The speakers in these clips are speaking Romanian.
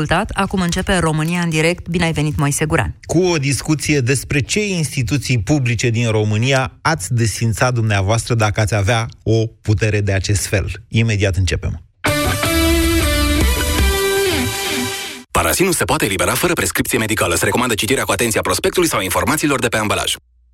ascultat. Acum începe România în direct. Bine ai venit, Moise Guran. Cu o discuție despre ce instituții publice din România ați desințat dumneavoastră dacă ați avea o putere de acest fel. Imediat începem. Parasinul se poate elibera fără prescripție medicală. Se recomandă citirea cu atenție a prospectului sau informațiilor de pe ambalaj.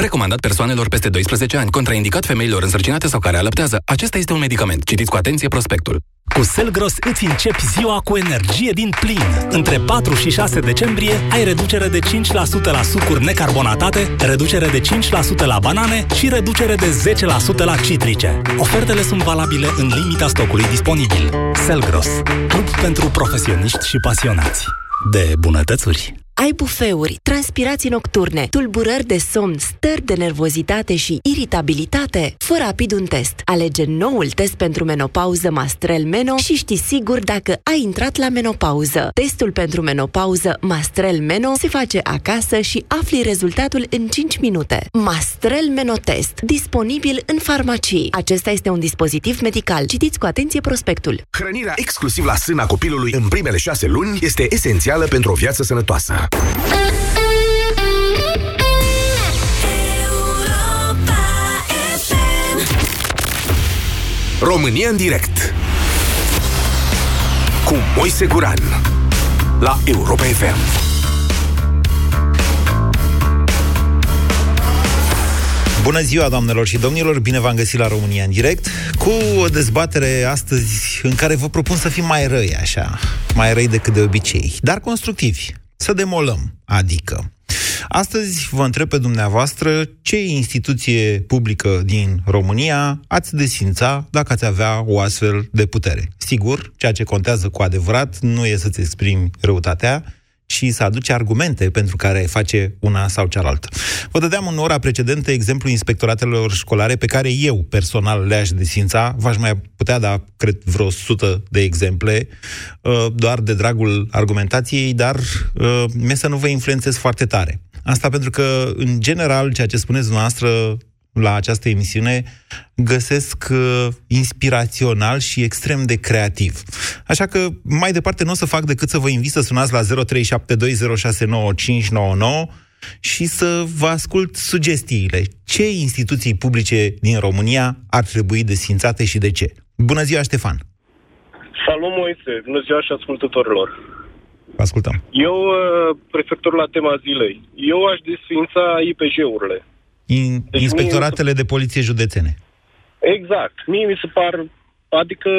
Recomandat persoanelor peste 12 ani, contraindicat femeilor însărcinate sau care alăptează. Acesta este un medicament. Citiți cu atenție prospectul. Cu Selgros îți începi ziua cu energie din plin. Între 4 și 6 decembrie ai reducere de 5% la sucuri necarbonatate, reducere de 5% la banane și reducere de 10% la citrice. Ofertele sunt valabile în limita stocului disponibil. Selgros, club pentru profesioniști și pasionați de bunătățuri. Ai bufeuri, transpirații nocturne, tulburări de somn, stări de nervozitate și iritabilitate? Fă rapid un test. Alege noul test pentru menopauză Mastrel Meno și știi sigur dacă ai intrat la menopauză. Testul pentru menopauză Mastrel Meno se face acasă și afli rezultatul în 5 minute. Mastrel Meno Test, disponibil în farmacii. Acesta este un dispozitiv medical. Citiți cu atenție prospectul. Hrănirea exclusiv la sâna copilului în primele șase luni este esențială pentru o viață sănătoasă. România în direct. Cu Moise Guran. La Europa FM. Bună ziua, doamnelor și domnilor! Bine v-am găsit la România în direct. Cu o dezbatere astăzi în care vă propun să fim mai răi, așa, mai răi decât de obicei, dar constructivi să demolăm, adică. Astăzi vă întreb pe dumneavoastră ce instituție publică din România ați desința dacă ați avea o astfel de putere. Sigur, ceea ce contează cu adevărat nu e să-ți exprimi răutatea, și să aduce argumente pentru care face una sau cealaltă. Vă dădeam în ora precedentă exemplu inspectoratelor școlare pe care eu personal le-aș desința. V-aș mai putea da, cred, vreo sută de exemple, uh, doar de dragul argumentației, dar uh, mi să nu vă influențez foarte tare. Asta pentru că, în general, ceea ce spuneți dumneavoastră la această emisiune găsesc uh, inspirațional și extrem de creativ. Așa că mai departe nu o să fac decât să vă invit să sunați la 0372069599 și să vă ascult sugestiile. Ce instituții publice din România ar trebui desfințate și de ce? Bună ziua, Ștefan! Salut, Moise! Bună ziua și ascultătorilor! Vă ascultăm. Eu, uh, referitor la tema zilei, eu aș desfința IPJ-urile in, deci inspectoratele mie, de poliție județene. Exact. Mie mi se par, adică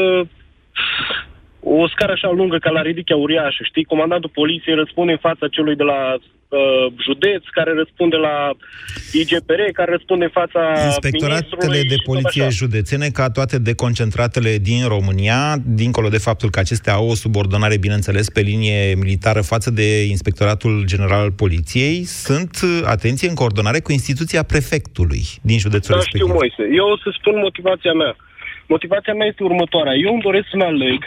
o scară așa lungă ca la ridichea uriașă, știi? Comandantul poliției răspunde în fața celui de la uh, județ, care răspunde la IGPR, care răspunde în fața Inspectoratele de poliție județene, ca toate deconcentratele din România, dincolo de faptul că acestea au o subordonare, bineînțeles, pe linie militară față de Inspectoratul General al Poliției, sunt, atenție, în coordonare cu instituția prefectului din județul da, respectiv. știu, Moise. Eu o să spun motivația mea. Motivația mea este următoarea. Eu îmi doresc să-mi aleg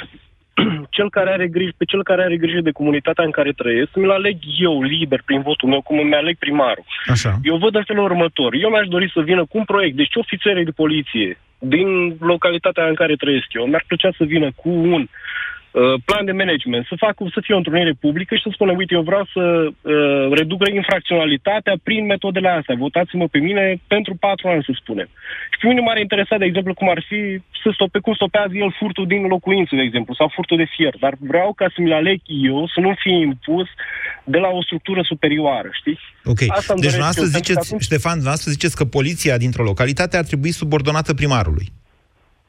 cel care are grijă, pe cel care are grijă de comunitatea în care trăiesc, mi-l aleg eu liber prin votul meu, cum îmi aleg primarul. Așa. Eu văd în felul următor. Eu mi-aș dori să vină cu un proiect, deci ofițerii de poliție din localitatea în care trăiesc eu, mi-ar plăcea să vină cu un Uh, plan de management, să fac să fie o întrunire publică și să spună, uite, eu vreau să uh, reduc infracționalitatea prin metodele astea. Votați-mă pe mine pentru patru ani, să spunem. Și pe mine m-ar interesa, de exemplu, cum ar fi să stope, cum stopează el furtul din locuință, de exemplu, sau furtul de fier. Dar vreau ca să mi-l aleg eu, să nu fie impus de la o structură superioară, știi? Ok. Asta deci, dumneavoastră ziceți, atunci... Ștefan, dumneavoastră ziceți că poliția dintr-o localitate ar trebui subordonată primarului.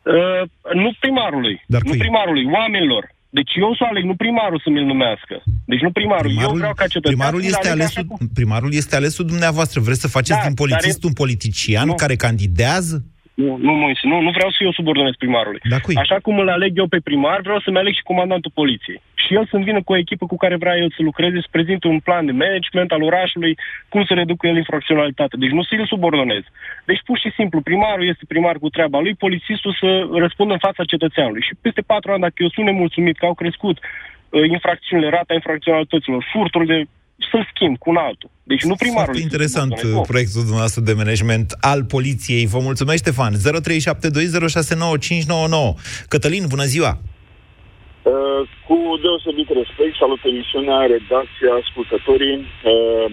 Uh, nu primarului. Dar nu primarului, oamenilor. Deci eu să aleg, nu primarul să mi-l numească. Deci nu primarul. primarul eu vreau ca cetățean primarul este, alesul, primarul este alesul dumneavoastră. Vreți să faceți da, din polițist un politician nu. care candidează? Nu, nu, Moise, nu, nu vreau să eu subordonez primarului. Da, cui? Așa cum îl aleg eu pe primar, vreau să-mi aleg și comandantul poliției. Și el să-mi vină cu o echipă cu care vrea el să lucreze, să prezinte un plan de management al orașului, cum să reducă el infracționalitatea. Deci nu să-l subordonez. Deci pur și simplu, primarul este primar cu treaba lui, polițistul să răspundă în fața cetățeanului. Și peste patru ani, dacă eu sunt nemulțumit că au crescut uh, infracțiunile, rata infracționalităților, furtul de să-l schimb cu un altul. Deci nu primarul. Foarte interesant uh, proiectul dumneavoastră de management al poliției. Vă mulțumesc, Ștefan. 0372069599. Cătălin, bună ziua! Uh, cu deosebit respect, salut emisiunea, redacția, ascultătorii. Uh,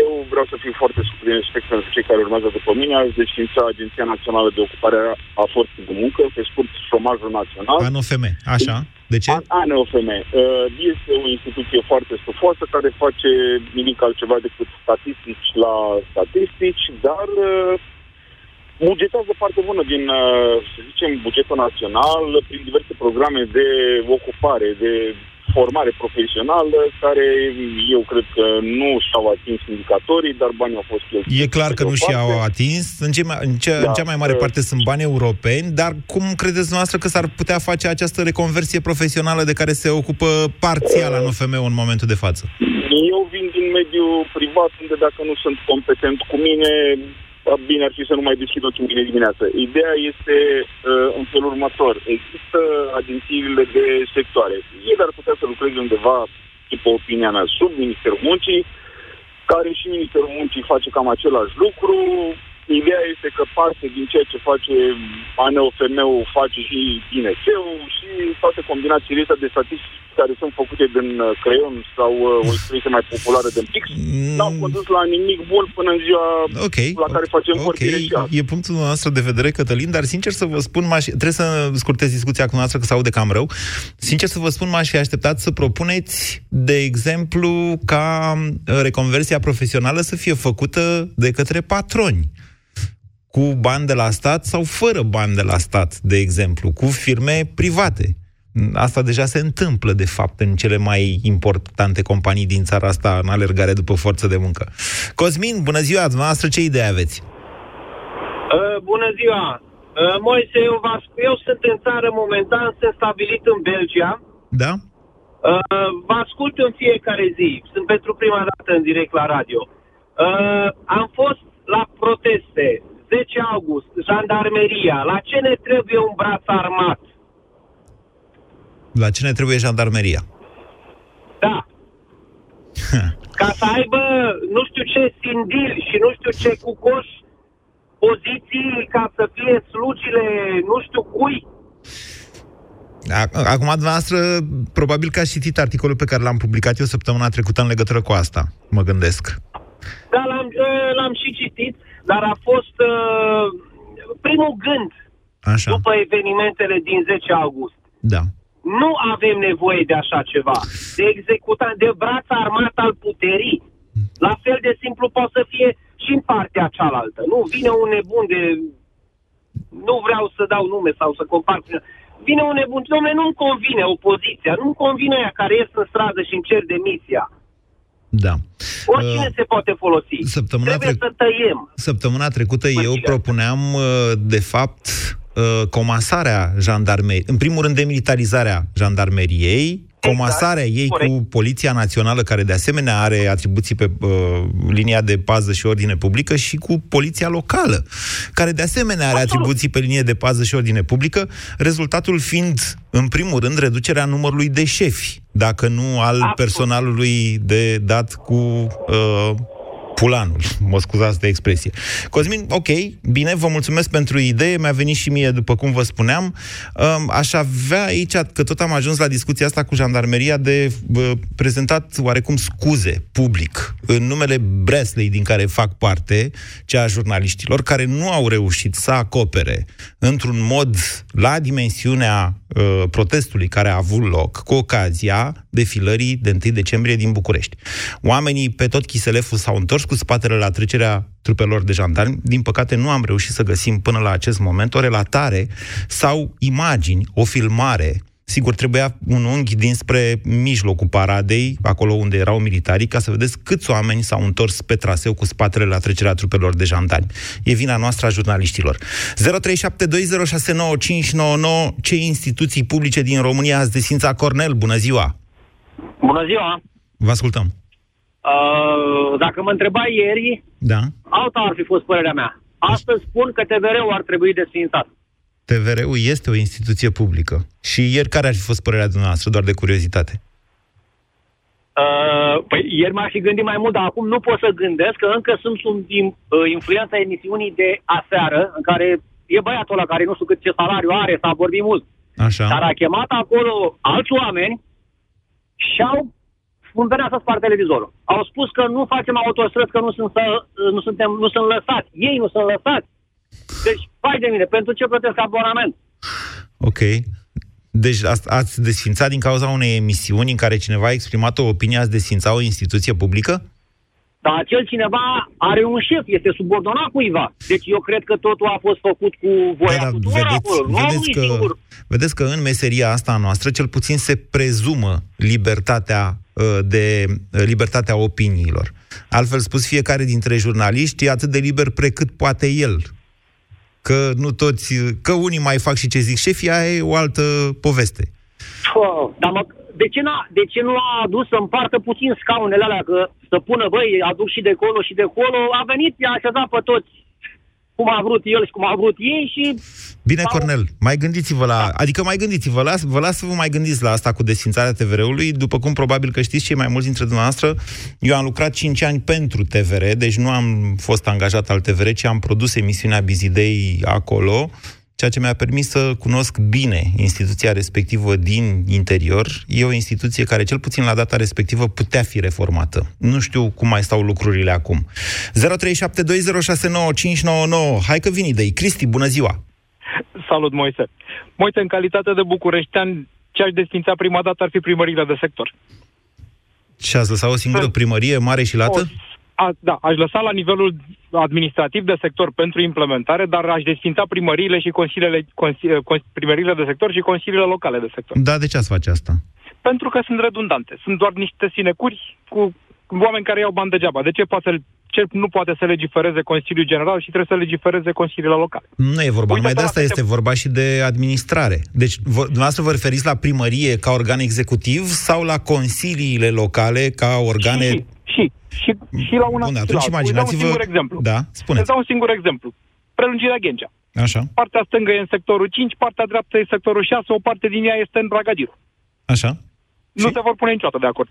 eu vreau să fiu foarte scurt din respect pentru cei care urmează după mine. Azi desfința Agenția Națională de Ocupare a Forței de Muncă, pe scurt șomajul național. ANOFM, așa. De ce? ANOFM. Uh, este o instituție foarte stufoasă care face nimic altceva decât statistici la statistici, dar uh, bugetează foarte bună din, uh, să zicem, bugetul național prin diverse programe de ocupare, de formare profesională, care eu cred că nu și-au atins indicatorii, dar banii au fost cheltuiți. E clar că nu și-au atins. În, ce, în, cea, da, în cea mai mare parte sunt bani europeni, dar cum credeți noastră că s-ar putea face această reconversie profesională de care se ocupă parțial în UFM în momentul de față? Eu vin din mediul privat, unde dacă nu sunt competent cu mine, bine ar fi să nu mai deschid ochii mâine dimineață. Ideea este uh, în felul următor. Există agențiile de sectoare. Ele ar putea să lucreze undeva, după opinia mea, sub Ministerul Muncii, care și Ministerul Muncii face cam același lucru. Ideea este că parte din ceea ce face ANOFM-ul face și INS-ul și toate combinațiile astea de statistici care sunt făcute din uh, creion sau uh, o expresie mai populară din pix, mm. n-au condus la nimic bun până în ziua okay. la care facem okay. E punctul nostru de vedere, Cătălin, dar sincer să vă spun, m-aș... trebuie să scurtez discuția cu noastră, că se aude cam rău. Sincer să vă spun, m-aș fi așteptat să propuneți, de exemplu, ca uh, reconversia profesională să fie făcută de către patroni cu bani de la stat sau fără bani de la stat, de exemplu, cu firme private. Asta deja se întâmplă, de fapt, în cele mai importante companii din țara asta, în alergare după forță de muncă. Cosmin, bună ziua, dumneavoastră, ce idee aveți? Uh, bună ziua! Uh, Moise, eu, eu sunt în țară momentan, sunt stabilit în Belgia. Da? Uh, vă ascult în fiecare zi. Sunt pentru prima dată în direct la radio. Uh, am fost la proteste, 10 august, jandarmeria. La ce ne trebuie un braț armat? La ce ne trebuie jandarmeria? Da. Ca să aibă nu știu ce sindil și nu știu ce cucoș poziții ca să fie slugile nu știu cui. Acum, dumneavoastră, probabil că ați citit articolul pe care l-am publicat eu săptămâna trecută în legătură cu asta, mă gândesc. Da, l-am, ă, l-am și citit, dar a fost uh, primul gând Așa. după evenimentele din 10 august. Da. Nu avem nevoie de așa ceva. De executant, de braț armat al puterii. La fel de simplu poate să fie și în partea cealaltă. Nu vine un nebun de... Nu vreau să dau nume sau să compar. Vine un nebun, domnule, nu-mi convine opoziția, nu-mi convine aia care ies în stradă și îmi cer demisia. Da. Oricine uh, se poate folosi. Săptămâna Trebuie tre- să tăiem. Săptămâna trecută eu propuneam, uh, de fapt, uh, comasarea jandarmeriei, în primul rând demilitarizarea jandarmeriei, exact, comasarea ei corect. cu Poliția Națională, care de asemenea are atribuții pe uh, linia de pază și ordine publică, și cu Poliția Locală, care de asemenea are Absolut. atribuții pe linie de pază și ordine publică, rezultatul fiind, în primul rând, reducerea numărului de șefi, dacă nu al Absolut. personalului de dat cu uh, pulanul, mă scuzați de expresie. Cosmin, ok, bine, vă mulțumesc pentru idee, mi-a venit și mie, după cum vă spuneam. Aș avea aici, că tot am ajuns la discuția asta cu jandarmeria, de prezentat oarecum scuze public în numele Bresley, din care fac parte, cea a jurnaliștilor, care nu au reușit să acopere într-un mod la dimensiunea uh, protestului care a avut loc cu ocazia defilării de 1 decembrie din București. Oamenii pe tot Chiseleful s-au întors cu spatele la trecerea trupelor de jandarmi. Din păcate, nu am reușit să găsim până la acest moment o relatare sau imagini, o filmare Sigur, trebuia un unghi dinspre mijlocul paradei, acolo unde erau militarii, ca să vedeți câți oameni s-au întors pe traseu cu spatele la trecerea trupelor de jandarmi. E vina noastră a jurnaliștilor. 0372069599 Ce instituții publice din România ați desfințat? Cornel, bună ziua! Bună ziua! Vă ascultăm. Uh, dacă mă întrebai ieri, Da? alta ar fi fost părerea mea. Astăzi spun că TVR-ul ar trebui desfințat. TVR-ul este o instituție publică. Și ieri care ar fi fost părerea dumneavoastră, doar de curiozitate? Uh, păi ieri m-aș fi gândit mai mult, dar acum nu pot să gândesc că încă sunt sub in- uh, influența emisiunii de aseară, în care e băiatul ăla care nu știu cât ce salariu are, s-a vorbit mult. Așa. Dar a chemat acolo alți oameni și au spun venea să spar televizorul. Au spus că nu facem autostrăzi, că nu, sunt să, nu, suntem, nu sunt lăsați. Ei nu sunt lăsați. Deci, vai de mine, pentru ce plătesc abonament? Ok. Deci ați, ați desfințat din cauza unei emisiuni în care cineva a exprimat o opinie, ați desfințat o instituție publică? Dar acel cineva are un șef, este subordonat cuiva. Deci eu cred că totul a fost făcut cu voia Da, da, tuturor vedeți, acolo. Nu am vedeți, unii că, singuri. vedeți că în meseria asta a noastră cel puțin se prezumă libertatea uh, de uh, libertatea opiniilor. Altfel spus, fiecare dintre jurnaliști e atât de liber precât poate el. Că nu toți, că unii mai fac și ce zic șefii, aia e o altă poveste. Pă, Dar mă, de, ce n-a, de ce nu a adus să împartă puțin scaunele alea, că să pună, băi, aduc și de colo și de colo, a venit, i-a așezat pe toți cum a vrut el și cum a vrut ei și... Bine, Sau- Cornel, mai gândiți-vă la... Adică mai gândiți-vă, las, vă las să vă mai gândiți la asta cu desfințarea TVR-ului. După cum probabil că știți cei mai mulți dintre dumneavoastră, eu am lucrat 5 ani pentru TVR, deci nu am fost angajat al TVR, ci am produs emisiunea Bizidei acolo, ceea ce mi-a permis să cunosc bine instituția respectivă din interior. E o instituție care, cel puțin la data respectivă, putea fi reformată. Nu știu cum mai stau lucrurile acum. 0372069599. Hai că vin idei. Cristi, bună ziua! Salut, Moise. Moise, în calitate de bucureștean, ce aș desfința prima dată ar fi primările de sector. Și ați lăsat o singură primărie mare și lată? O, a, da, aș lăsa la nivelul administrativ de sector pentru implementare, dar aș desfința primăriile și consiliile, consi, cons, primăriile de sector și consiliile locale de sector. Da, de ce ați face asta? Pentru că sunt redundante. Sunt doar niște sinecuri cu oameni care iau bani degeaba. De ce, poate să, ce nu poate să legifereze Consiliul General și trebuie să legifereze consiliile locale? Nu e vorba Uite, numai de la asta, câte- este vorba și de administrare. Deci, vă, dumneavoastră vă referiți la primărie ca organ executiv sau la consiliile locale ca organe... Și, și, și, și la una Bun, și atunci la alta. Îți dau un imaginați-vă- singur exemplu. Da, spuneți. Îți dau un singur exemplu. Prelungirea Ghencea. Așa, Partea stângă e în sectorul 5, partea dreaptă e în sectorul 6, o parte din ea este în Bragadiru. așa. Nu se vor pune niciodată de acord.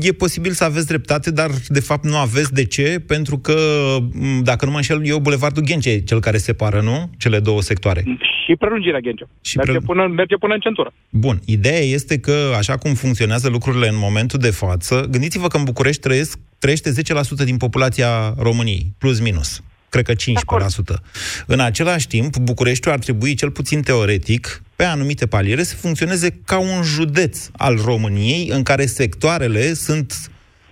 E posibil să aveți dreptate, dar de fapt nu aveți. De ce? Pentru că, m, dacă nu mă înșel, eu Bulevardul Ghencea e cel care separă, nu? Cele două sectoare. Și prelungirea Ghencea. Și merge, pre- până, merge până în centură. Bun, ideea este că, așa cum funcționează lucrurile în momentul de față, gândiți-vă că în București trăiesc, trăiește 10% din populația României, plus minus. Cred că 15%. În același timp, Bucureștiul ar trebui, cel puțin teoretic, pe anumite paliere, să funcționeze ca un județ al României, în care sectoarele sunt,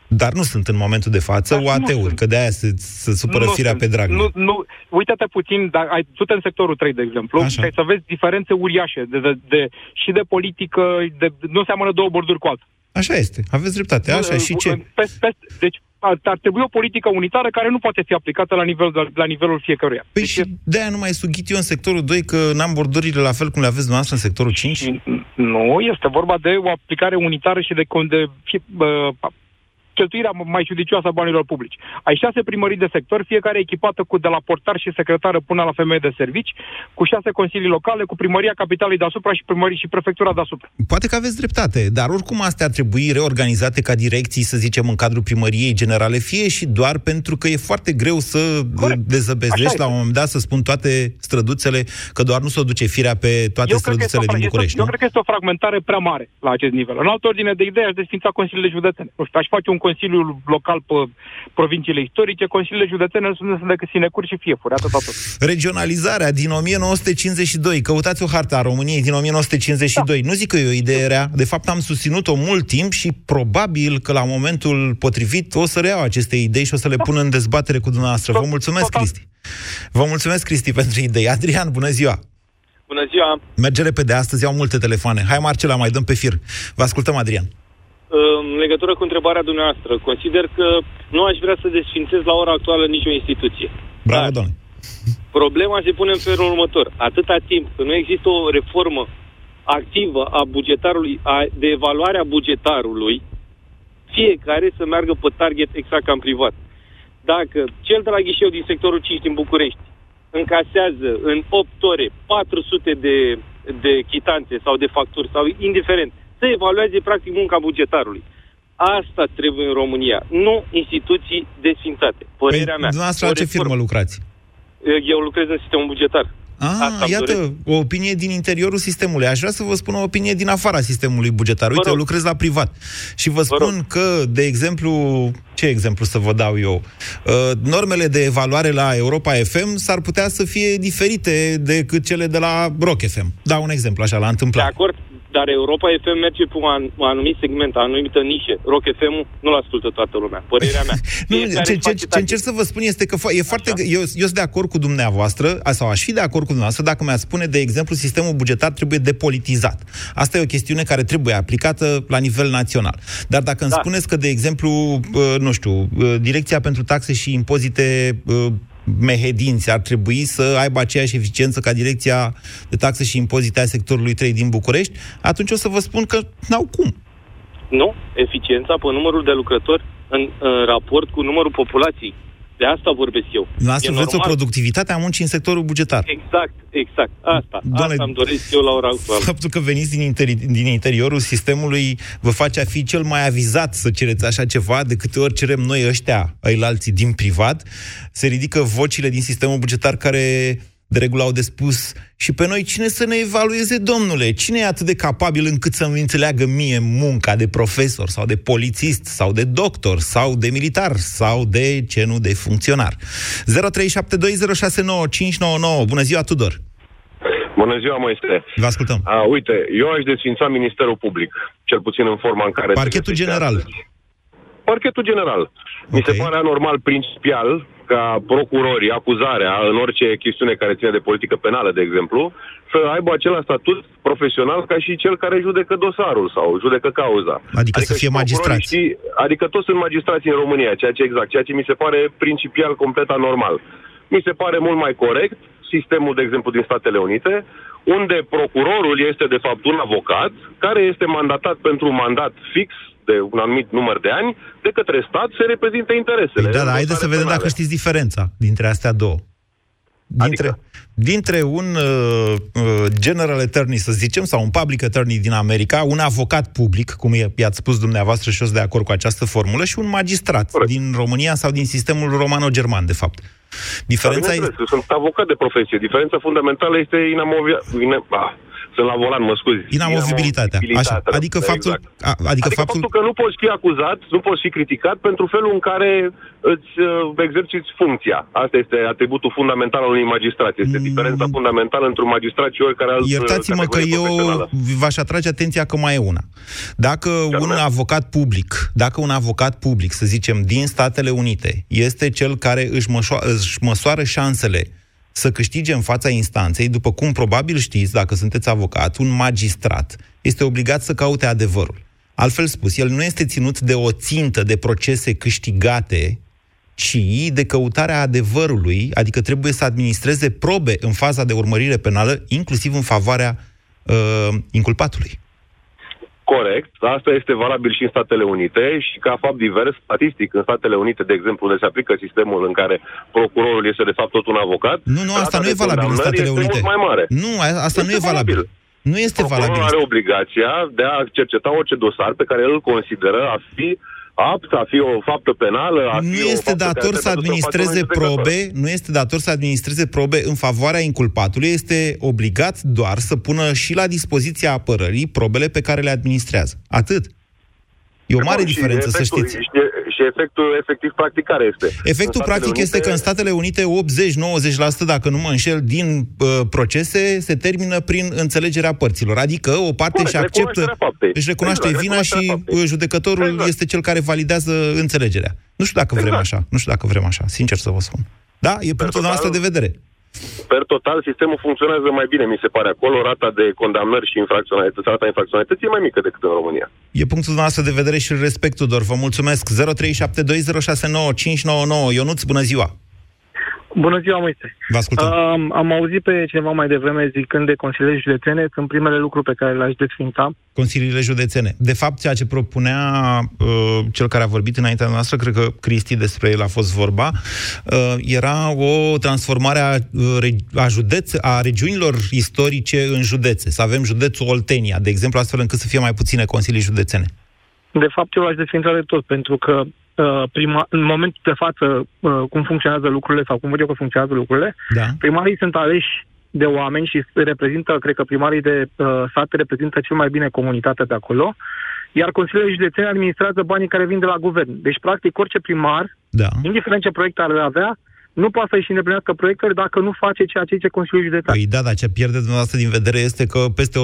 dar nu sunt în momentul de față, Dar nu UAT-uri, sunt. că de-aia se, se supără Nu firea sunt. pe drag. Nu, nu, uite-te puțin, dar ai, du-te în sectorul 3, de exemplu, Așa. și ai să vezi diferențe uriașe de, de, de, și de politică, de, nu seamănă două borduri cu alta. Așa este, aveți dreptate. Așa, Nu, și uh, ce? Pe, pe, deci ar, ar trebui o politică unitară care nu poate fi aplicată la, nivel, la, la nivelul fiecăruia. Păi Deci și de-aia nu mai sughit eu în sectorul 2, că n-am bordurile la fel cum le aveți dumneavoastră în sectorul 5? Nu, este vorba de o aplicare unitară și de, con- de fie, uh, cheltuirea mai judicioasă a banilor publici. Ai șase primării de sector, fiecare echipată cu de la portar și secretară până la femeie de servici, cu șase consilii locale, cu primăria capitalei deasupra și primării și prefectura deasupra. Poate că aveți dreptate, dar oricum astea ar trebui reorganizate ca direcții, să zicem, în cadrul primăriei generale, fie și doar pentru că e foarte greu să Corect. dezăbezești Așa la un moment dat, să spun toate străduțele, că doar nu se o duce firea pe toate Eu cred, că este o, străduțele din fra- este, București, eu nu? cred că este o fragmentare prea mare la acest nivel. În altă ordine de idei, aș desfința consiliile județene. Nu știu, aș face un consiliu local pe provinciile istorice, consiliile județene nu sunt decât sinecuri și fiefuri, atât tot. Regionalizarea din 1952, căutați o hartă a României din 1952. Da. Nu zic că e o idee rea, de fapt am susținut-o mult timp și probabil că la momentul potrivit o să reiau aceste idei și o să le pun în dezbatere cu dumneavoastră. Vă mulțumesc, Total. Cristi. Vă mulțumesc, Cristi, pentru idei. Adrian, bună ziua! Bună ziua! Merge repede, astăzi au multe telefoane. Hai, Marcela, mai dăm pe fir. Vă ascultăm, Adrian. În legătură cu întrebarea dumneavoastră, consider că nu aș vrea să desfințez la ora actuală nicio instituție. Bravo, Dar domnule. Problema se pune în felul următor. Atâta timp că nu există o reformă activă a bugetarului, a, de evaluare a bugetarului, fiecare să meargă pe target exact ca în privat. Dacă cel de la ghișeu din sectorul 5 din București încasează în 8 ore 400 de, de chitanțe sau de facturi sau indiferent, să evalueze practic munca bugetarului. Asta trebuie în România, nu instituții desfințate. Părerea păi, mea. Dumneavoastră O la ce reformă- firmă lucrați? Eu lucrez în sistemul bugetar. Asta Ah, îmi iată, doresc. o opinie din interiorul sistemului. Aș vrea să vă spun o opinie din afara sistemului bugetar. Uite, eu lucrez la privat. Și vă spun că, de exemplu, ce exemplu să vă dau eu? Uh, normele de evaluare la Europa FM s-ar putea să fie diferite decât cele de la Rock FM. Dau un exemplu, așa, la întâmplat. De acord, dar Europa FM merge pe un, an, un anumit segment, o anumită nișe. Rock FM nu-l ascultă toată lumea. Părerea mea. Nu, Fiecare ce, își ce, face ce încerc să vă spun este că fo- e foarte... Eu, eu sunt de acord cu dumneavoastră, a- sau aș fi de acord cu dumneavoastră dacă mi-ați spune, de exemplu, sistemul bugetar trebuie depolitizat. Asta e o chestiune care trebuie aplicată la nivel național. Dar dacă îmi spuneți că, de exemplu, uh, nu știu, uh, Direcția pentru Taxe și Impozite uh, mehedinți ar trebui să aibă aceeași eficiență ca Direcția de Taxe și Impozite a sectorului 3 din București, atunci o să vă spun că n-au cum. Nu, eficiența pe numărul de lucrători în, în raport cu numărul populației. De asta vorbesc eu. Dumneavoastră E vreți o normal. productivitate a muncii în sectorul bugetar. Exact, exact. Asta. Doamne, asta îmi doresc eu la ora actuală. Faptul că veniți din, interi- din interiorul sistemului vă face a fi cel mai avizat să cereți așa ceva de câte ori cerem noi ăștia, ai alții din privat, se ridică vocile din sistemul bugetar care de regulă au de spus și pe noi cine să ne evalueze, domnule? Cine e atât de capabil încât să-mi înțeleagă mie munca de profesor sau de polițist sau de doctor sau de militar sau de ce nu, de funcționar? 0372069599. Bună ziua, Tudor! Bună ziua, Moise. Vă ascultăm. A, uite, eu aș desfința Ministerul Public, cel puțin în forma în care... Parchetul general. Parchetul general. Mi se pare anormal principial ca procurorii, acuzarea, în orice chestiune care ține de politică penală, de exemplu, să aibă același statut profesional ca și cel care judecă dosarul sau judecă cauza. Adică să și fie procurorii magistrați. Știi, adică toți sunt magistrați în România, ceea ce exact, ceea ce mi se pare principial complet anormal. Mi se pare mult mai corect sistemul, de exemplu, din Statele Unite, unde procurorul este, de fapt, un avocat care este mandatat pentru un mandat fix de un anumit număr de ani de către stat să reprezinte interesele. Păi da, dar în haideți să dosare vedem dacă penale. știți diferența dintre astea două. Dintre, adică? dintre un uh, uh, general attorney, să zicem, sau un public attorney din America, un avocat public, cum i- i-ați spus dumneavoastră și eu sunt de acord cu această formulă, și un magistrat Corect. din România sau din sistemul romano-german, de fapt. Diferența Dar, e... bineînțeles, Sunt avocat de profesie. Diferența fundamentală este inamovia... Ine... Ah, sunt la volan, mă scuzi. Inamovibilitatea. Așa. Adică faptul, a, adică, Adică faptul faptul că nu poți fi acuzat, nu poți fi criticat pentru felul în care îți uh, exerciți funcția. Asta este atributul fundamental al unui magistrat. Este diferența fundamentală între un magistrat și oricare alt uh, Iertați-mă că categorie eu profesională. v-aș atrage atenția că mai e una. Dacă un avocat public, dacă un avocat public, să zicem, din Statele Unite, este cel care își, mășo- își măsoară șansele să câștige în fața instanței, după cum probabil știți, dacă sunteți avocat, un magistrat este obligat să caute adevărul. Altfel spus, el nu este ținut de o țintă de procese câștigate, ci de căutarea adevărului, adică trebuie să administreze probe în faza de urmărire penală, inclusiv în favoarea uh, inculpatului. Corect, asta este valabil și în Statele Unite și ca fapt divers, statistic, în Statele Unite, de exemplu, unde se aplică sistemul în care procurorul este de fapt tot un avocat. Nu, nu, asta rata nu e de valabil în condamnări Statele este Unite. mult mai mare. Nu, a- asta nu Este e valabil. Nu este valabil. Procurorul are obligația de a cerceta orice dosar pe care îl consideră a fi apt, a fi o faptă penală, a Nu fi o este faptă care dator să trebuie adusă în fața administreze unui judecător. probe, nu este dator să administreze probe în favoarea inculpatului, este obligat doar să pună și la dispoziția apărării probele pe care le administrează. Atât. E o mare Bun, și diferență, să efectul- știți. Și, și efectul efectiv practic care este? Efectul În Statele practic este că în Statele Unite 80-90%, dacă nu mă înșel, din uh, procese se termină prin înțelegerea părților. Adică o parte Corect, își acceptă, recunoașterea faptei. își recunoaște Exact, vina și recunoașterea uh, judecătorul este cel care validează înțelegerea. Nu știu dacă vrem așa, nu știu dacă vrem așa, sincer să vă spun. Da, e punctul total- noastră de vedere. Per total, sistemul funcționează mai bine, mi se pare. Acolo rata de condamnări și infracționalități, rata infracționalității e mai mică decât în România. E punctul noastră de vedere și îl respect, Tudor. Vă mulțumesc. 0372069599. Ionuț, bună ziua! Bună ziua, Moise. Vă ascultăm. Um, am auzit pe cineva mai devreme zicând de consiliile județene, sunt primele lucruri pe care le-aș desfința. Consiliile județene. De fapt, ceea ce propunea uh, cel care a vorbit înaintea noastră, cred că Cristi despre el a fost vorba, uh, era o transformare a, uh, a, județ, a regiunilor istorice în județe. Să avem județul Oltenia, de exemplu, astfel încât să fie mai puține consilii județene. De fapt, eu l-aș desfința de tot, pentru că Uh, prima, în momentul de față uh, cum funcționează lucrurile sau cum văd eu că funcționează lucrurile, da. primarii sunt aleși de oameni și reprezintă, cred că primarii de uh, sate reprezintă cel mai bine comunitatea de acolo, iar Consiliul Județene administrează banii care vin de la guvern. Deci, practic, orice primar, da. indiferent ce proiect ar avea, nu poate să-și îndeplinească proiectele dacă nu face ceea ce zice Consiliul Județean. Păi da, dar ce pierde dumneavoastră din vedere este că peste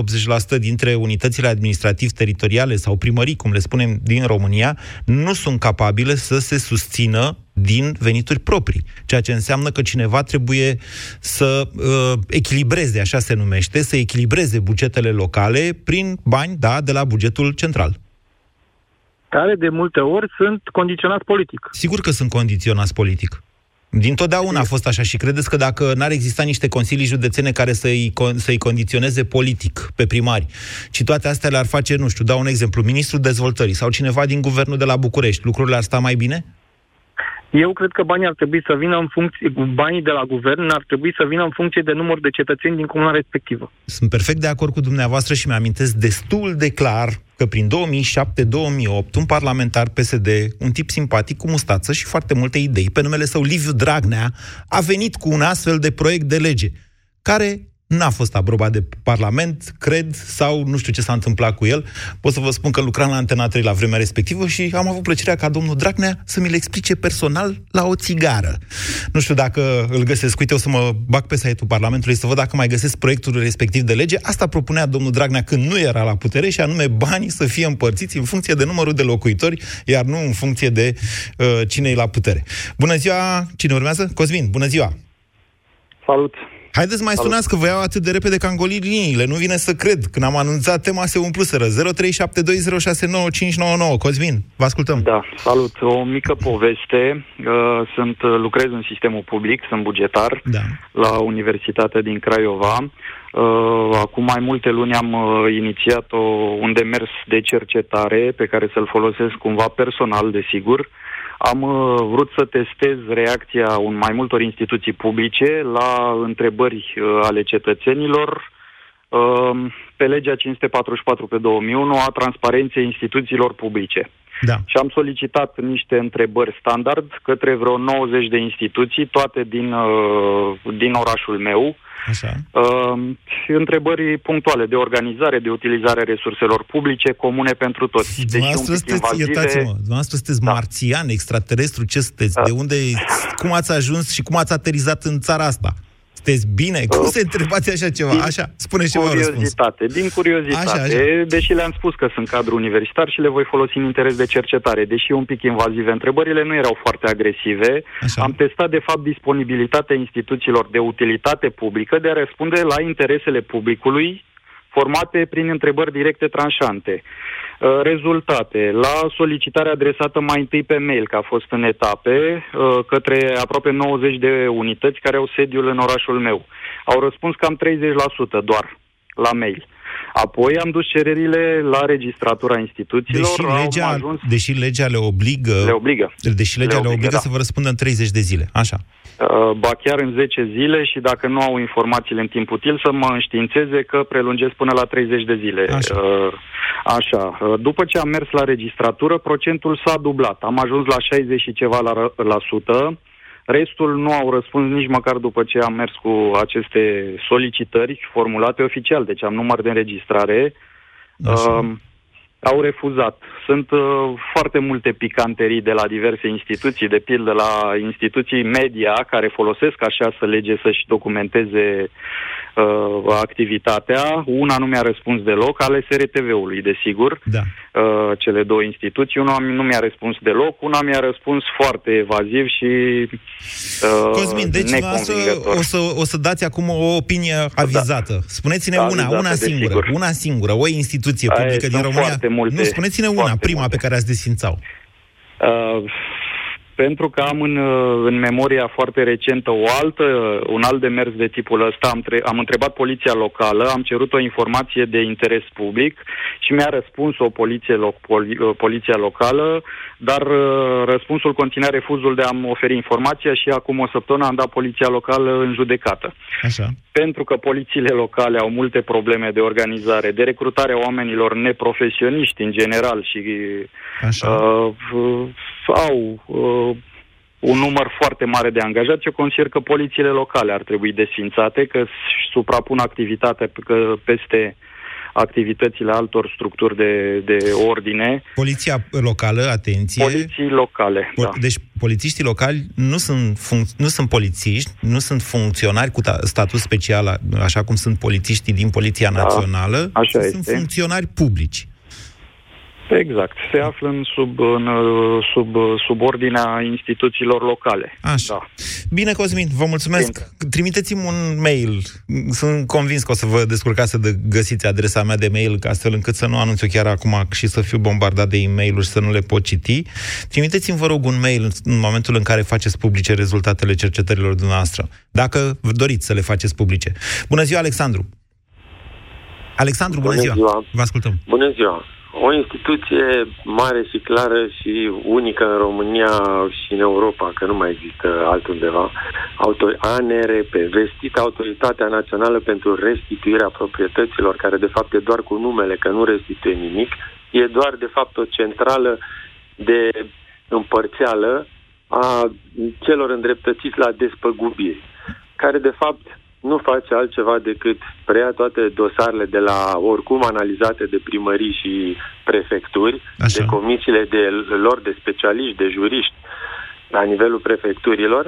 80% dintre unitățile administrativ-teritoriale sau primării, cum le spunem din România, nu sunt capabile să se susțină din venituri proprii. Ceea ce înseamnă că cineva trebuie să uh, echilibreze, așa se numește, să echilibreze bugetele locale prin bani, da, de la bugetul central care de multe ori sunt condiționați politic. Sigur că sunt condiționați politic. Din totdeauna a fost așa și credeți că dacă n-ar exista niște consilii județene care să-i, să-i condiționeze politic pe primari, ci toate astea le-ar face, nu știu, dau un exemplu, ministrul dezvoltării sau cineva din guvernul de la București, lucrurile ar sta mai bine? Eu cred că banii ar trebui să vină în funcție, banii de la guvern ar trebui să vină în funcție de număr de cetățeni din comuna respectivă. Sunt perfect de acord cu dumneavoastră și mi-amintesc destul de clar că prin 2007-2008 un parlamentar PSD, un tip simpatic cu mustață și foarte multe idei, pe numele său Liviu Dragnea, a venit cu un astfel de proiect de lege care n-a fost aprobat de Parlament, cred, sau nu știu ce s-a întâmplat cu el. Pot să vă spun că lucram la Antena 3 la vremea respectivă și am avut plăcerea ca domnul Dragnea să mi le explice personal la o țigară. Nu știu dacă îl găsesc. Uite, o să mă bag pe site-ul Parlamentului să văd dacă mai găsesc proiectul respectiv de lege. Asta propunea domnul Dragnea când nu era la putere și anume banii să fie împărțiți în funcție de numărul de locuitori, iar nu în funcție de uh, cine e la putere. Bună ziua! Cine urmează? Cosmin, bună ziua! Salut! Haideți mai Salut. sunați că vă iau atât de repede ca îngolit liniile. Nu vine să cred. Când am anunțat tema se umpluseră. 0372069599. Cosmin, vă ascultăm. Da, salut. O mică poveste. Uh, sunt, uh, lucrez în sistemul public, sunt bugetar da. la Universitatea din Craiova. Uh, acum mai multe luni am inițiat o, un demers de cercetare pe care să-l folosesc cumva personal, desigur, am uh, vrut să testez reacția un mai multor instituții publice la întrebări uh, ale cetățenilor uh, pe legea 544 pe 2001 a transparenței instituțiilor publice. Da. Și am solicitat niște întrebări standard către vreo 90 de instituții, toate din, uh, din orașul meu, Așa. Uh, întrebări punctuale de organizare, de utilizare a resurselor publice comune pentru toți. Deci dumneavoastră sunteți, invazive... iertați-mă, dumneavoastră sunteți da. marțian, extraterestru, ce sunteți? Da. De unde, cum ați ajuns și cum ați aterizat în țara asta? Sunteți bine? Cum se întrebați așa ceva? Din așa, spune ceva curiozitate, Din curiozitate, așa, așa. deși le-am spus că sunt cadru universitar și le voi folosi în interes de cercetare, deși un pic invazive, întrebările nu erau foarte agresive. Așa. Am testat, de fapt, disponibilitatea instituțiilor de utilitate publică de a răspunde la interesele publicului formate prin întrebări directe tranșante. Uh, rezultate. La solicitare adresată mai întâi pe mail, că a fost în etape, uh, către aproape 90 de unități care au sediul în orașul meu. Au răspuns cam 30% doar la mail. Apoi am dus cererile la registratura instituțiilor. Deși legea, ajuns... deși legea le obligă... Le obligă. Deși legea le obligă, le obligă da. să vă răspundă în 30 de zile. Așa. Uh, ba chiar în 10 zile și dacă nu au informațiile în timp util să mă înștiințeze că prelungesc până la 30 de zile. Așa. Uh, așa. Uh, după ce am mers la registratură, procentul s-a dublat. Am ajuns la 60 și ceva la, la sută. Restul nu au răspuns nici măcar după ce am mers cu aceste solicitări formulate oficial, deci am număr de înregistrare. Așa. Uh, au refuzat. Sunt uh, foarte multe picanterii de la diverse instituții, de pildă la instituții media care folosesc așa lege să-și documenteze uh, activitatea. Una nu mi-a răspuns deloc, ale SRTV-ului, desigur, da. uh, cele două instituții. Una nu mi-a răspuns deloc, una mi-a răspuns foarte evaziv și uh, Cosmin, deci o să, o să dați acum o opinie avizată. Da. Spuneți-ne una, avizată, una singură, desigur. una singură, o instituție publică Aia, din România. Multe, nu, spuneți-ne una, prima multe. pe care ați desfințau. Uh, pentru că am în, în memoria foarte recentă o altă, un alt demers de tipul ăsta. Am, tre- am întrebat poliția locală, am cerut o informație de interes public și mi-a răspuns o poliție lo- poli- poliția locală, dar uh, răspunsul conținea refuzul de a-mi oferi informația și acum o săptămână am dat poliția locală în judecată. Așa. Pentru că polițiile locale au multe probleme de organizare, de recrutare a oamenilor neprofesioniști în general și Așa. Uh, au uh, un număr foarte mare de angajați. Eu consider că polițiile locale ar trebui desfințate, că suprapun activitatea că peste activitățile altor structuri de, de ordine. Poliția locală, atenție. Poliții locale, po- da. Deci polițiștii locali nu sunt, func- nu sunt polițiști, nu sunt funcționari cu ta- statut special, așa cum sunt polițiștii din Poliția da, Națională, așa sunt este. funcționari publici. Exact. Se află în sub, în, sub, sub ordinea instituțiilor locale. Așa. Da. Bine, Cosmin, vă mulțumesc. Bine. Trimiteți-mi un mail. Sunt convins că o să vă descurcați să de găsiți adresa mea de mail, astfel încât să nu anunț eu chiar acum și să fiu bombardat de e mail și să nu le pot citi. Trimiteți-mi, vă rog, un mail în momentul în care faceți publice rezultatele cercetărilor dumneavoastră. Dacă doriți să le faceți publice. Bună ziua, Alexandru! Alexandru, bună, bună ziua. ziua! Vă ascultăm! Bună ziua! O instituție mare și clară și unică în România și în Europa, că nu mai există altundeva, ANRP, vestită Autoritatea Națională pentru Restituirea Proprietăților, care de fapt e doar cu numele, că nu restituie nimic, e doar de fapt o centrală de împărțeală a celor îndreptățiți la despăgubiri, care de fapt nu face altceva decât preia toate dosarele de la oricum analizate de primării și prefecturi, Așa. de comisiile de lor de specialiști, de juriști la nivelul prefecturilor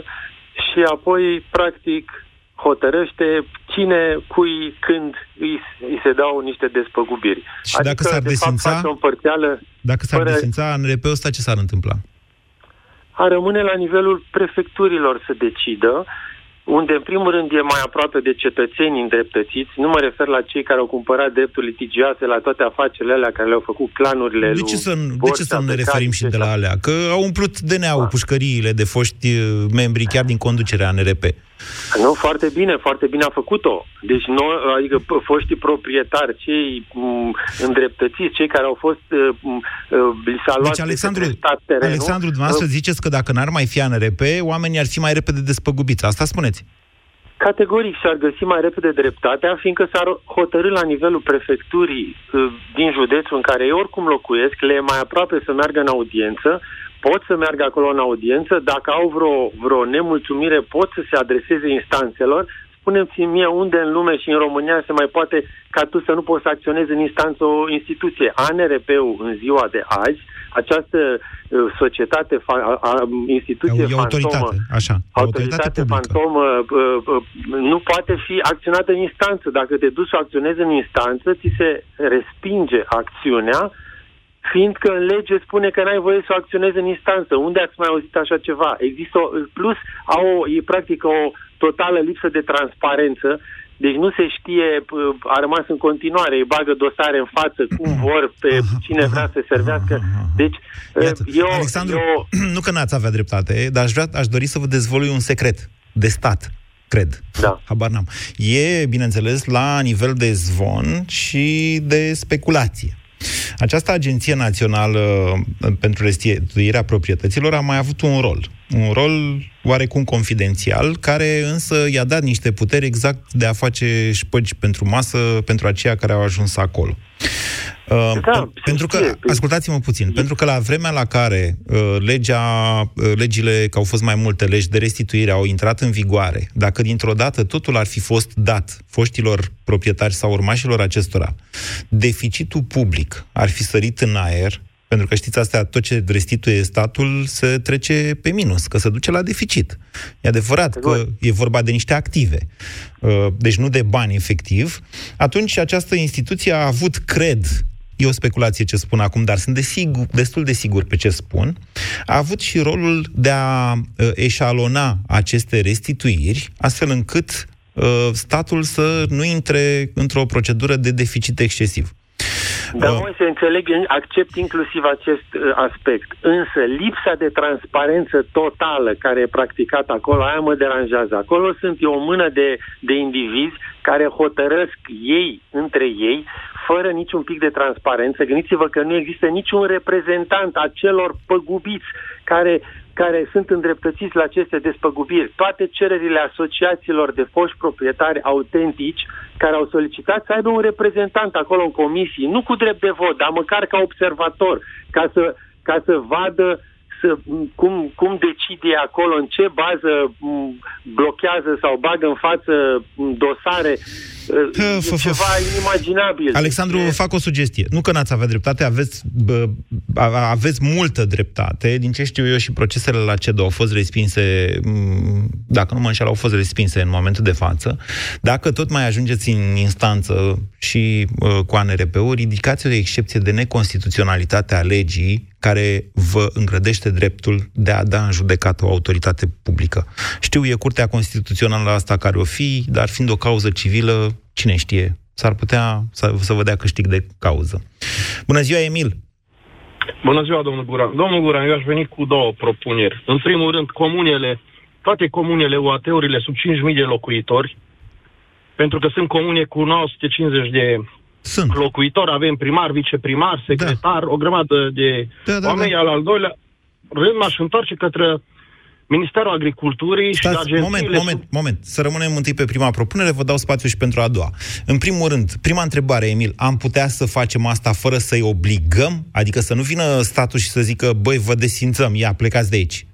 și apoi, practic, hotărăște cine, cui, când îi, îi se dau niște despăgubiri. Și adică, dacă s-ar de desința, fapt, o împărțeală dacă s-ar fără... desința ANRP-ul ăsta, ce s-ar întâmpla? A rămâne la nivelul prefecturilor să decidă unde în primul rând e mai aproape de cetățeni îndreptățiți. Nu mă refer la cei care au cumpărat drepturi litigioase la toate afacerile alea care le-au făcut clanurile de ce să, De ce să nu ne referim și de la alea? Că au umplut DNA-ul, da. pușcăriile de foști uh, membri chiar din conducerea NRP. Nu, foarte bine, foarte bine a făcut-o. Deci, noi, adică foștii proprietari, cei m- îndreptățiți, cei care au fost, uh, uh, li s-a luat deci, Alexandru, de stat terenul, Alexandru, dumneavoastră uh, ziceți că dacă n-ar mai fi ANRP, oamenii ar fi mai repede despăgubiți. Asta spuneți? Categoric și-ar găsi mai repede dreptatea, fiindcă s-ar hotărâ la nivelul prefecturii uh, din județul în care ei oricum locuiesc, le e mai aproape să meargă în audiență, pot să meargă acolo în audiență, dacă au vreo, vreo nemulțumire, pot să se adreseze instanțelor. Spuneți-mi mie unde în lume și în România se mai poate ca tu să nu poți să acționezi în instanță o instituție. ANRP-ul în ziua de azi, această uh, societate, fa- a, a, instituție e fantomă, așa, autoritate, autoritate fantomă, uh, uh, nu poate fi acționată în instanță. Dacă te duci să acționezi în instanță, ți se respinge acțiunea fiindcă în lege spune că n-ai voie să acționezi în instanță. Unde ați mai auzit așa ceva? Există o, plus, au o, e practic o totală lipsă de transparență, deci nu se știe, a rămas în continuare, îi bagă dosare în față, cum vor, pe cine vrea să servească. Deci, Iată, eu... Alexandru, eu... nu că n-ați avea dreptate, dar aș, vrea, aș dori să vă dezvolui un secret de stat cred. Da. Habar n-am. E, bineînțeles, la nivel de zvon și de speculație. Această Agenție Națională uh, pentru Restituirea Proprietăților a mai avut un rol. Un rol oarecum confidențial, care însă i-a dat niște puteri exact de a face șpăgi pentru masă pentru aceia care au ajuns acolo. Uh, Da, pe- pentru că, ascultați-mă puțin, pentru că la vremea la care uh, legea, uh, legile, că au fost mai multe legi de restituire, au intrat în vigoare, dacă dintr-o dată totul ar fi fost dat foștilor proprietari sau urmașilor acestora, deficitul public ar fi sărit în aer, pentru că știți astea, tot ce restituie statul se trece pe minus, că se duce la deficit. E adevărat că e vorba de niște active, uh, deci nu de bani efectiv. Atunci această instituție a avut, cred, e o speculație ce spun acum, dar sunt desigur, destul de sigur pe ce spun, a avut și rolul de a uh, eșalona aceste restituiri, astfel încât uh, statul să nu intre într-o procedură de deficit excesiv. Dar mă să înțeleg, accept inclusiv acest uh, aspect. Însă lipsa de transparență totală care e practicată acolo, aia mă deranjează. Acolo sunt e o mână de, de indivizi care hotărăsc ei între ei, fără niciun pic de transparență. Gândiți-vă că nu există niciun reprezentant a celor păgubiți care, care sunt îndreptățiți la aceste despăgubiri. Toate cererile asociațiilor de foști proprietari autentici care au solicitat să aibă un reprezentant acolo în comisii, nu cu drept de vot, dar măcar ca observator, ca să, ca să vadă să, cum, cum decide acolo, în ce bază m, blochează sau bagă în față m, dosare. E ceva inimaginabil. Alexandru, E- fac o sugestie. Nu că n-ați avea dreptate, aveți, bă, a- aveți multă dreptate. Din ce știu eu și procesele la CEDO au fost respinse, m, dacă nu mă înșel, au fost respinse în momentul de față. Dacă tot mai ajungeți în instanță și uh, cu ANRP-uri, ridicați o excepție de neconstituționalitate a legii care vă îngrădește dreptul de a da în judecată o autoritate publică. Știu, e Curtea Constituțională asta care o fi, dar fiind o cauză civilă, cine știe, s-ar putea să, să vă dea câștig de cauză. Bună ziua, Emil! Bună ziua, domnul Guran. Domnul Guran, eu aș veni cu două propuneri. În primul rând, comunele, toate comunele UAT-urile sub 5.000 de locuitori, pentru că sunt comune cu 950 de sunt. locuitori, avem primar, viceprimar, secretar, da. o grămadă de da, da, oameni. da. Al al doilea rând m-aș întoarce către Ministerul Agriculturii și Stați, agențiile... moment, moment, moment. Să rămânem întâi pe prima propunere, vă dau spațiu și pentru a doua. În primul rând, prima întrebare, Emil, am putea să facem asta fără să-i obligăm? Adică să nu vină statul și să zică, băi, vă desințăm, ia, plecați de aici.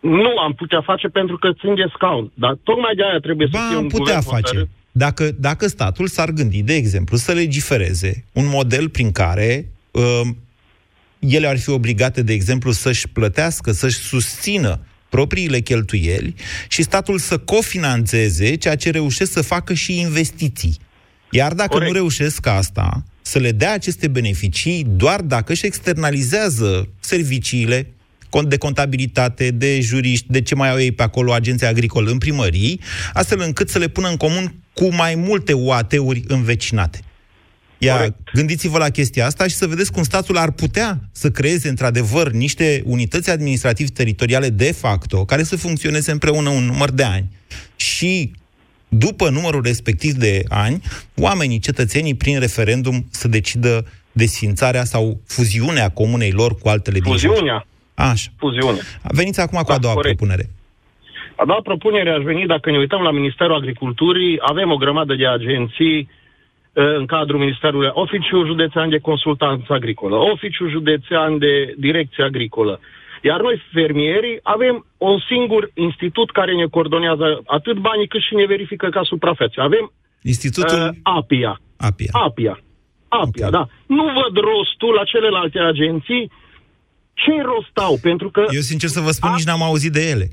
Nu am putea face pentru că țin de scaun, dar tocmai de aia trebuie să fie Am un putea guvern hotărât. face. Dacă, dacă statul s-ar gândi, de exemplu, să legifereze un model prin care uh, ele ar fi obligate, de exemplu, să-și plătească, să-și susțină propriile cheltuieli și statul să cofinanțeze ceea ce reușesc să facă și investiții. Iar dacă Corect. nu reușesc asta, să le dea aceste beneficii doar dacă își externalizează serviciile cont de contabilitate, de juriști, de ce mai au ei pe acolo, agenții agricole în primării, astfel încât să le pună în comun cu mai multe UAT-uri învecinate. Iar Corect. gândiți-vă la chestia asta și să vedeți cum statul ar putea să creeze într-adevăr niște unități administrativ-teritoriale de facto, care să funcționeze împreună un număr de ani. Și după numărul respectiv de ani, oamenii, cetățenii, prin referendum, să decidă desfințarea sau fuziunea comunei lor cu altele din jur. Fuziunea. Așa. Fuziune. Veniți acum cu a doua corect. propunere. A doua propunere aș veni, dacă ne uităm la Ministerul Agriculturii, avem o grămadă de agenții eh, în cadrul Ministerului, Oficiul Județean de Consultanță Agricolă, Oficiul Județean de Direcție Agricolă. Iar noi, fermierii, avem un singur institut care ne coordonează atât banii cât și ne verifică ca suprafețe. Avem Institutul uh, APIA. APIA. APIA. APIA, okay. da. Nu văd rostul la celelalte agenții. Ce rost au? Pentru că... Eu, sincer să vă spun, nici n-am auzit de ele.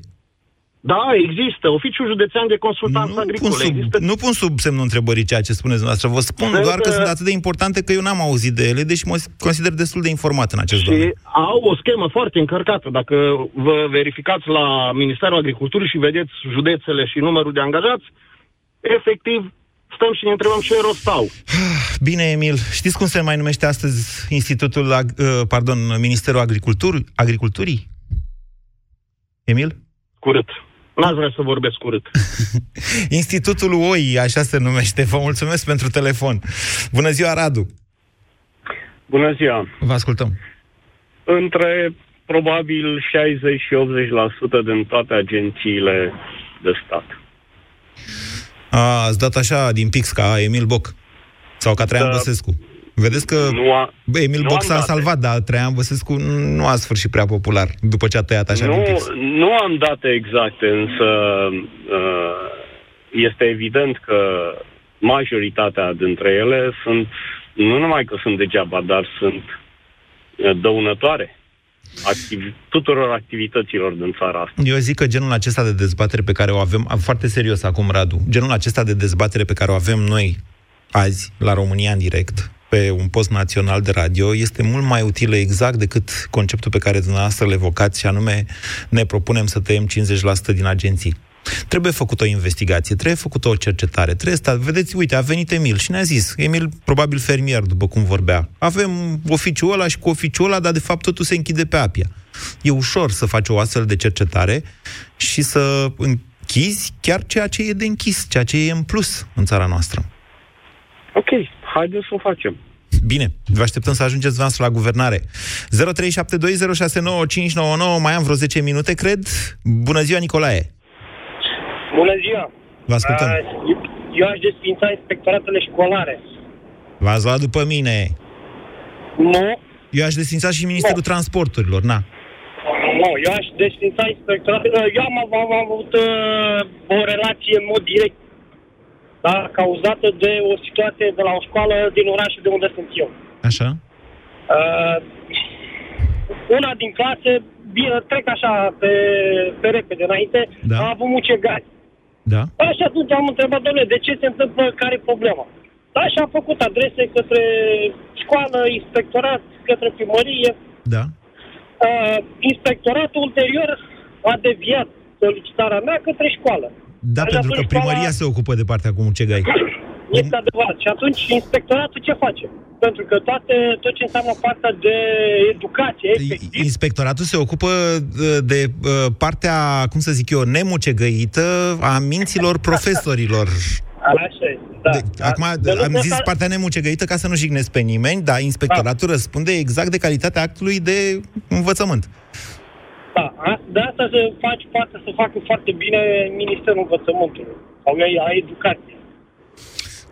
Da, există. Oficiul Județean de Consultanță Pun Agricolă. sub, Există nu pun sub semnul întrebării ceea ce spuneți dumneavoastră. Vă spun Cred doar că că- sunt atât de importante că eu n-am auzit de ele, deși mă consider destul de informat în acest domeniu. și au o schemă foarte încărcată. Dacă vă verificați la Ministerul Agriculturii și vedeți județele și numărul de angajați, efectiv stăm și ne întrebăm ce rost au. Bine, Emil, știți cum se mai numește astăzi Institutul, Ag- uh, pardon, Ministerul Agriculturii? Agriculturii? Emil? Curât. N-aș vrea să vorbesc urât. Institutul OI, așa se numește. Vă mulțumesc pentru telefon. Bună ziua, Radu! Bună ziua! Vă ascultăm. Între probabil 60 și 80% din toate agențiile de stat. A, ați dat așa din pix ca Emil Boc sau ca Traian Da. Băsescu. Vedeți că Nu a- Bă, Emil nu Boc am s-a date. salvat, dar Traian Băsescu nu a sfârșit prea popular după ce a tăiat așa din Nu, pix. nu am date exacte, însă uh, este evident că majoritatea dintre ele sunt, nu numai că sunt degeaba, dar sunt uh, dăunătoare activ- tuturor activităților din țara asta. Eu zic că genul acesta de dezbatere pe care o avem, am- foarte serios acum, Radu, genul acesta de dezbatere pe care o avem noi azi, la România în direct, pe un post național de radio, este mult mai utilă exact decât conceptul pe care dumneavoastră îl evocați, și anume ne propunem să tăiem 50% din agenții. Trebuie făcută o investigație, trebuie făcută o cercetare, trebuie stat. Vedeți, uite, a venit Emil și ne-a zis, Emil, probabil fermier, după cum vorbea, avem oficiul ăla și cu oficiul ăla, dar de fapt totul se închide pe apia. E ușor să faci o astfel de cercetare și să închizi chiar ceea ce e de închis, ceea ce e în plus în țara noastră. Ok, haideți să o facem. Bine, vă așteptăm să ajungeți dumneavoastră la guvernare. 0372069599, mai am vreo 10 minute, cred. Bună ziua, Nicolae! Bună ziua! Vă ascultăm. Uh, eu, eu aș desfința inspectoratele școlare. V-ați luat după mine. Nu, Eu aș desfința și Ministerul Transporturilor, na. nu, eu aș desfința inspectoratele. Uh, Eu am, am, am avut uh, o relație în mod direct, da, cauzată de o situație de la o școală din orașul de unde sunt eu. Așa? Uh, una din clase, bine, trec așa pe, pe repede înainte, Da. a avut mucegari. Da? Da, și atunci am întrebat, domnule, de ce se întâmplă, care e problema? Da, și am făcut adrese către școală, inspectorat, către primărie. Da. Uh, inspectoratul ulterior a deviat solicitarea mea către școală. Da, Deci pentru că atunci primăria școala- se ocupă de partea cu mucegai. Este adevărat. Și atunci inspectoratul ce face? Pentru că toate, tot ce înseamnă partea de educație, efectiv, Inspectoratul se ocupă de, de uh, partea, cum să zic eu, nemucegăită a minților profesorilor. așa e. Da. De, acum De am lucrul zis ăsta- partea nemucegăită ca să nu jignesc pe nimeni, dar inspectoratul răspunde exact de calitatea actului de învățământ. Da, a- de asta se face, poate să facă foarte bine Ministerul Învățământului sau a educației.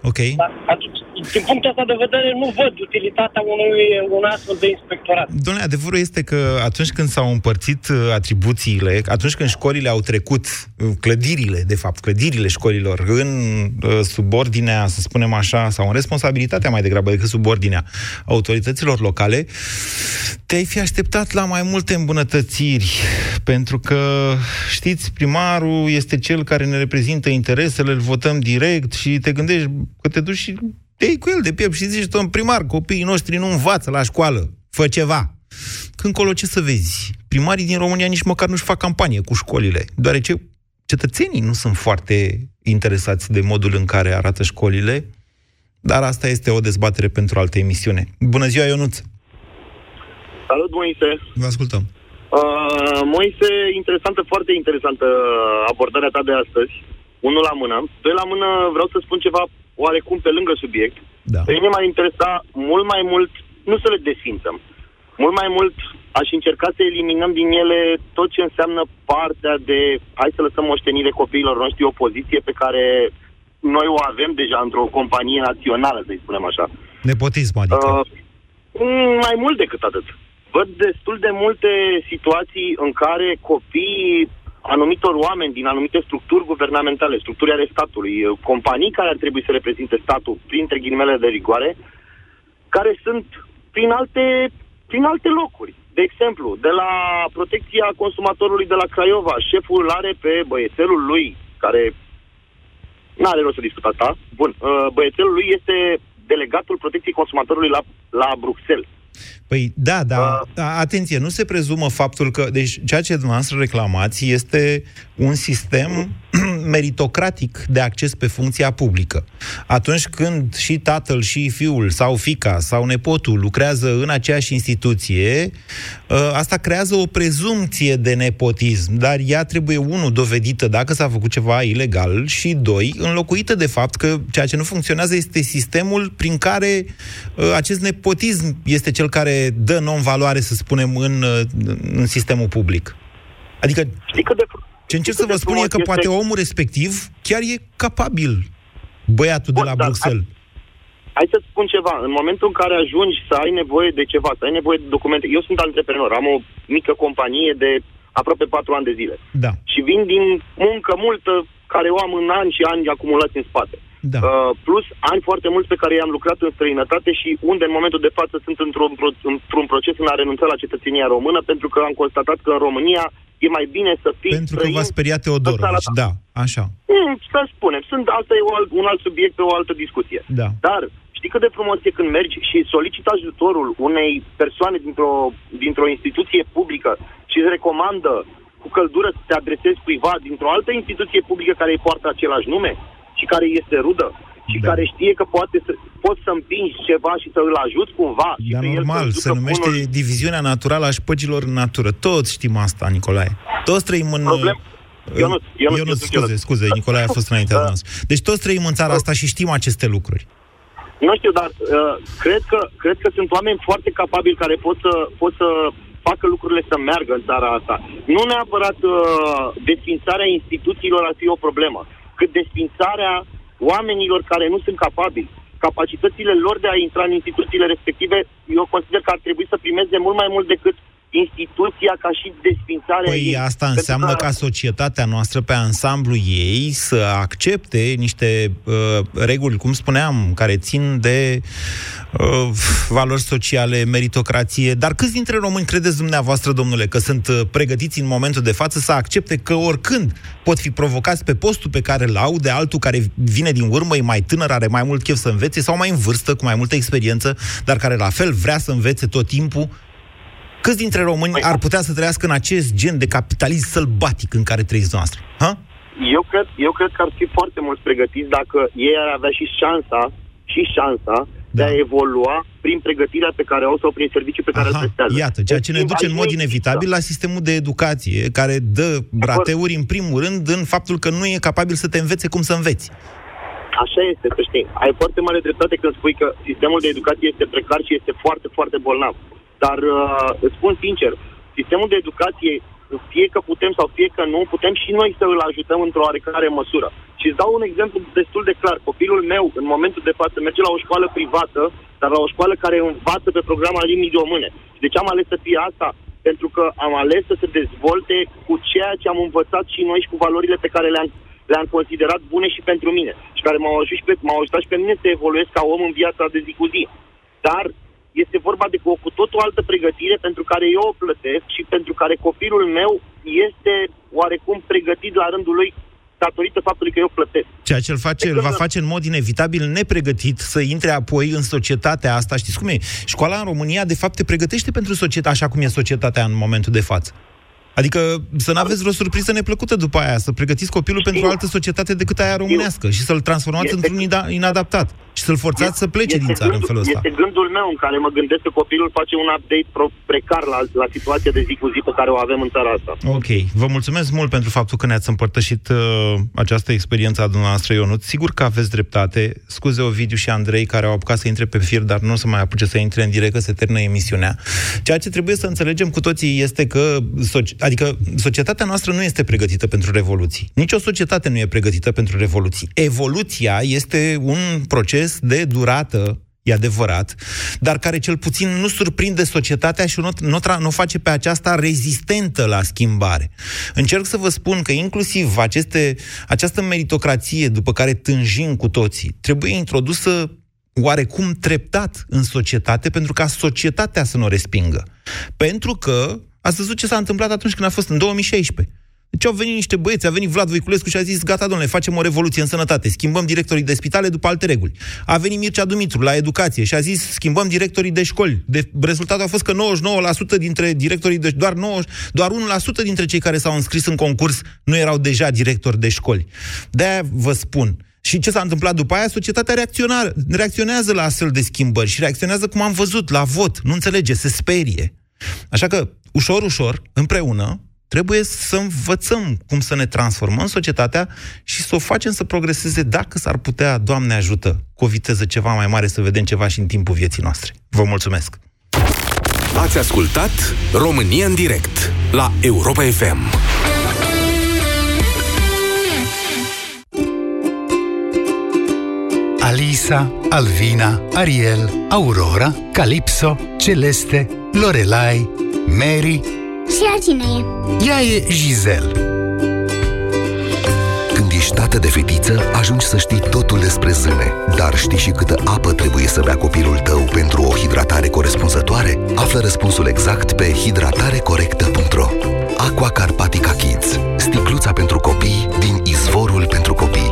Ok. Dar atunci, din punctul ăsta de vedere, nu văd utilitatea unui, unui astfel de inspectorat. Domnule, adevărul este că atunci când s-au împărțit uh, atribuțiile, atunci când școlile au trecut, uh, clădirile, de fapt, clădirile școlilor, în uh, subordinea, să spunem așa, sau în responsabilitatea mai degrabă decât subordinea autorităților locale, te-ai fi așteptat la mai multe îmbunătățiri, pentru că, știți, primarul este cel care ne reprezintă interesele, îl votăm direct și te gândești că te duci și te iei cu el de piept și zici, domn primar, copiii noștri nu învață la școală, fă ceva. Când colo ce să vezi? Primarii din România nici măcar nu-și fac campanie cu școlile, deoarece cetățenii nu sunt foarte interesați de modul în care arată școlile, dar asta este o dezbatere pentru altă emisiune. Bună ziua, Ionuț! Salut, Moise! Vă ascultăm. Uh, Moise, interesantă, foarte interesantă abordarea ta de astăzi. Unul la mână. Doi la mână vreau să spun ceva oarecum pe lângă subiect. Da. Pe mine m-ar interesa mult mai mult, nu să le desfințăm, mult mai mult aș încerca să eliminăm din ele tot ce înseamnă partea de hai să lăsăm moștenire copiilor noștri, o poziție pe care noi o avem deja într-o companie națională, să-i spunem așa. Nepotism, adică. Uh, mm, mai mult decât atât. Văd destul de multe situații în care copiii anumitor oameni din anumite structuri guvernamentale, structuri ale statului, uh, companii care ar trebui să reprezinte statul, printre ghilimele de rigoare, care sunt prin alte, prin alte locuri. De exemplu, de la protecția consumatorului de la Craiova, șeful îl are pe băiețelul lui, care nu are rost să discut asta. Bun, uh, băiețelul lui este delegatul protecției consumatorului la, la Bruxelles. Păi da, da, da, atenție, nu se prezumă faptul că, deci ceea ce dumneavoastră reclamați este un sistem meritocratic de acces pe funcția publică. Atunci când și tatăl și fiul sau fica sau nepotul lucrează în aceeași instituție, ă, asta creează o prezumție de nepotism, dar ea trebuie, unu, dovedită dacă s-a făcut ceva ilegal și, doi, înlocuită de fapt că ceea ce nu funcționează este sistemul prin care ă, acest nepotism este cel care dă non-valoare, să spunem, în, ă, în sistemul public. Adică... Știi cât de, ce încerc să vă spun e că poate omul respectiv chiar e capabil, băiatul de la Bruxelles. Hai, hai să spun ceva. În momentul în care ajungi să ai nevoie de ceva, să ai nevoie de documente... Eu sunt antreprenor, am o mică companie de aproape patru ani de zile. Da. Și vin din muncă multă care o am în ani și ani acumulați în spate. Da. Uh, plus ani foarte mulți pe care i-am lucrat în străinătate și unde în momentul de față sunt într-un, într-un proces în a renunța la cetățenia română pentru că am constatat că în România e mai bine să fii Pentru că v-a speriat Teodorovici, da, așa. Mm, să spunem, sunt, asta e o alt, un alt subiect pe o altă discuție. Da. Dar știi cât de frumos e când mergi și soliciți ajutorul unei persoane dintr-o, dintr-o instituție publică și îți recomandă cu căldură să te adresezi cuiva dintr-o altă instituție publică care îi poartă același nume și care este rudă și da. care știe că poate să, poți să împingi ceva și să îl ajuți cumva. Da, și normal, el se numește bunul... diviziunea naturală a șpăgilor în natură. Toți știm asta, Nicolae. Toți trăim în... Problem... Eu nu, eu nu, eu nu scuze, scuze, Nicolae a fost înaintea da. noastră. Deci toți trăim în țara asta și știm aceste lucruri. Nu știu, dar uh, cred, că, cred că sunt oameni foarte capabili care pot să, pot să facă lucrurile să meargă în țara asta. Nu neapărat uh, desfințarea instituțiilor ar fi o problemă, cât desfințarea oamenilor care nu sunt capabili. Capacitățile lor de a intra în instituțiile respective, eu consider că ar trebui să primeze mult mai mult decât instituția ca și desfințarea Păi ei. asta înseamnă că... ca societatea noastră pe ansamblu ei să accepte niște uh, reguli, cum spuneam, care țin de uh, valori sociale, meritocrație. Dar câți dintre români credeți dumneavoastră, domnule, că sunt uh, pregătiți în momentul de față să accepte că oricând pot fi provocați pe postul pe care îl au de altul care vine din urmă, e mai tânăr, are mai mult chef să învețe sau mai în vârstă, cu mai multă experiență, dar care la fel vrea să învețe tot timpul Câți dintre români păi, ar putea să trăiască în acest gen de capitalism sălbatic în care trăiți noastră? Ha? Eu cred, eu cred că ar fi foarte mulți pregătiți dacă ei ar avea și șansa, și șansa da. de a evolua prin pregătirea pe care au sau prin serviciul pe care Aha, îl prestează. Iată, ceea ce ne duce în mod inevitabil la sistemul de educație, care dă rateuri în primul rând în faptul că nu e capabil să te învețe cum să înveți. Așa este, să știi. Ai foarte mare dreptate când spui că sistemul de educație este precar și este foarte, foarte bolnav. Dar uh, îți spun sincer, sistemul de educație, fie că putem sau fie că nu, putem și noi să îl ajutăm într-o oarecare măsură. Și îți dau un exemplu destul de clar. Copilul meu, în momentul de față, merge la o școală privată, dar la o școală care învață pe programa limbii române. Și de ce am ales să fie asta? Pentru că am ales să se dezvolte cu ceea ce am învățat și noi și cu valorile pe care le-am le-am considerat bune și pentru mine și care m-au ajutat, și pe, m-au ajutat și pe mine să evoluez ca om în viața de zi cu zi. Dar este vorba de o cu tot o altă pregătire pentru care eu o plătesc și pentru care copilul meu este oarecum pregătit la rândul lui datorită faptului că eu plătesc. Ceea ce îl face, îl va face în mod inevitabil nepregătit să intre apoi în societatea asta. Știți cum e? Școala în România, de fapt, te pregătește pentru societate așa cum e societatea în momentul de față. Adică să nu aveți vreo surpriză neplăcută după aia, să pregătiți copilul Știu. pentru o altă societate decât aia românească Știu. și să-l transformați este, într-un inadaptat și să-l forțați este, să plece din țară gândul, în felul ăsta. Este gândul meu în care mă gândesc că copilul face un update pro- precar la, la situația de zi cu zi pe care o avem în țara asta. Ok. Vă mulțumesc mult pentru faptul că ne-ați împărtășit uh, această experiență a dumneavoastră, Ionut. Sigur că aveți dreptate. Scuze Ovidiu și Andrei care au apucat să intre pe fir, dar nu o să mai apuce să intre în direct, că se termină emisiunea. Ceea ce trebuie să înțelegem cu toții este că, adică societatea noastră nu este pregătită pentru revoluții. Nici o societate nu e pregătită pentru revoluții. Evoluția este un proces de durată e adevărat, dar care cel puțin nu surprinde societatea și nu, nu, nu face pe aceasta rezistentă la schimbare. Încerc să vă spun că inclusiv aceste, această meritocrație după care tânjim cu toții trebuie introdusă oarecum treptat în societate pentru ca societatea să nu o respingă. Pentru că Ați văzut ce s-a întâmplat atunci când a fost în 2016. Deci au venit niște băieți, a venit Vlad Voiculescu și a zis, gata, domnule, facem o revoluție în sănătate, schimbăm directorii de spitale după alte reguli. A venit Mircea Dumitru la educație și a zis, schimbăm directorii de școli. De, rezultatul a fost că 99% dintre directorii de doar, 9, doar 1% dintre cei care s-au înscris în concurs nu erau deja directori de școli. De-aia vă spun, și ce s-a întâmplat după aia? Societatea reacționează la astfel de schimbări și reacționează cum am văzut, la vot. Nu înțelege, se sperie. Așa că, ușor, ușor, împreună, trebuie să învățăm cum să ne transformăm societatea și să o facem să progreseze dacă s-ar putea, Doamne ajută, cu o viteză ceva mai mare să vedem ceva și în timpul vieții noastre. Vă mulțumesc! Ați ascultat România în direct la Europa FM. Alisa, Alvina, Ariel, Aurora, Calipso, Celeste, Lorelai, Mary și ea cine e? Ea e Giselle. Când ești tată de fetiță, ajungi să știi totul despre zâne. Dar știi și câtă apă trebuie să bea copilul tău pentru o hidratare corespunzătoare? Află răspunsul exact pe hidratarecorectă.ro Aqua Carpatica Kids. Sticluța pentru copii din izvorul pentru copii.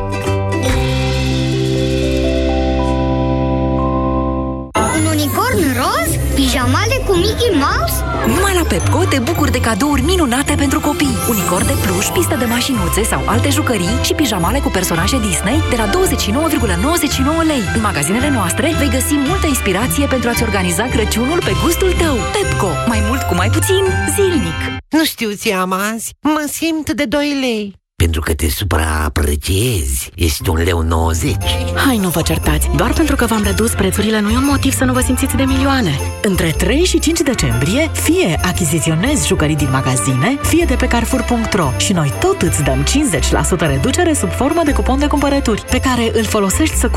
Pijamale cu Mickey Mouse? Numai la Pepco te bucuri de cadouri minunate pentru copii. Unicorn de pluș, pistă de mașinuțe sau alte jucării și pijamale cu personaje Disney de la 29,99 lei. În magazinele noastre vei găsi multă inspirație pentru a-ți organiza Crăciunul pe gustul tău. Pepco. Mai mult cu mai puțin, zilnic. Nu știu ce am azi. Mă simt de 2 lei. Pentru că te supraapreciezi. Ești un leu 90. Hai, nu vă certați. Doar pentru că v-am redus prețurile nu e un motiv să nu vă simțiți de milioane. Între 3 și 5 decembrie, fie achiziționezi jucării din magazine, fie de pe Carrefour.ro și noi tot îți dăm 50% reducere sub formă de cupon de cumpărături, pe care îl folosești să cumperi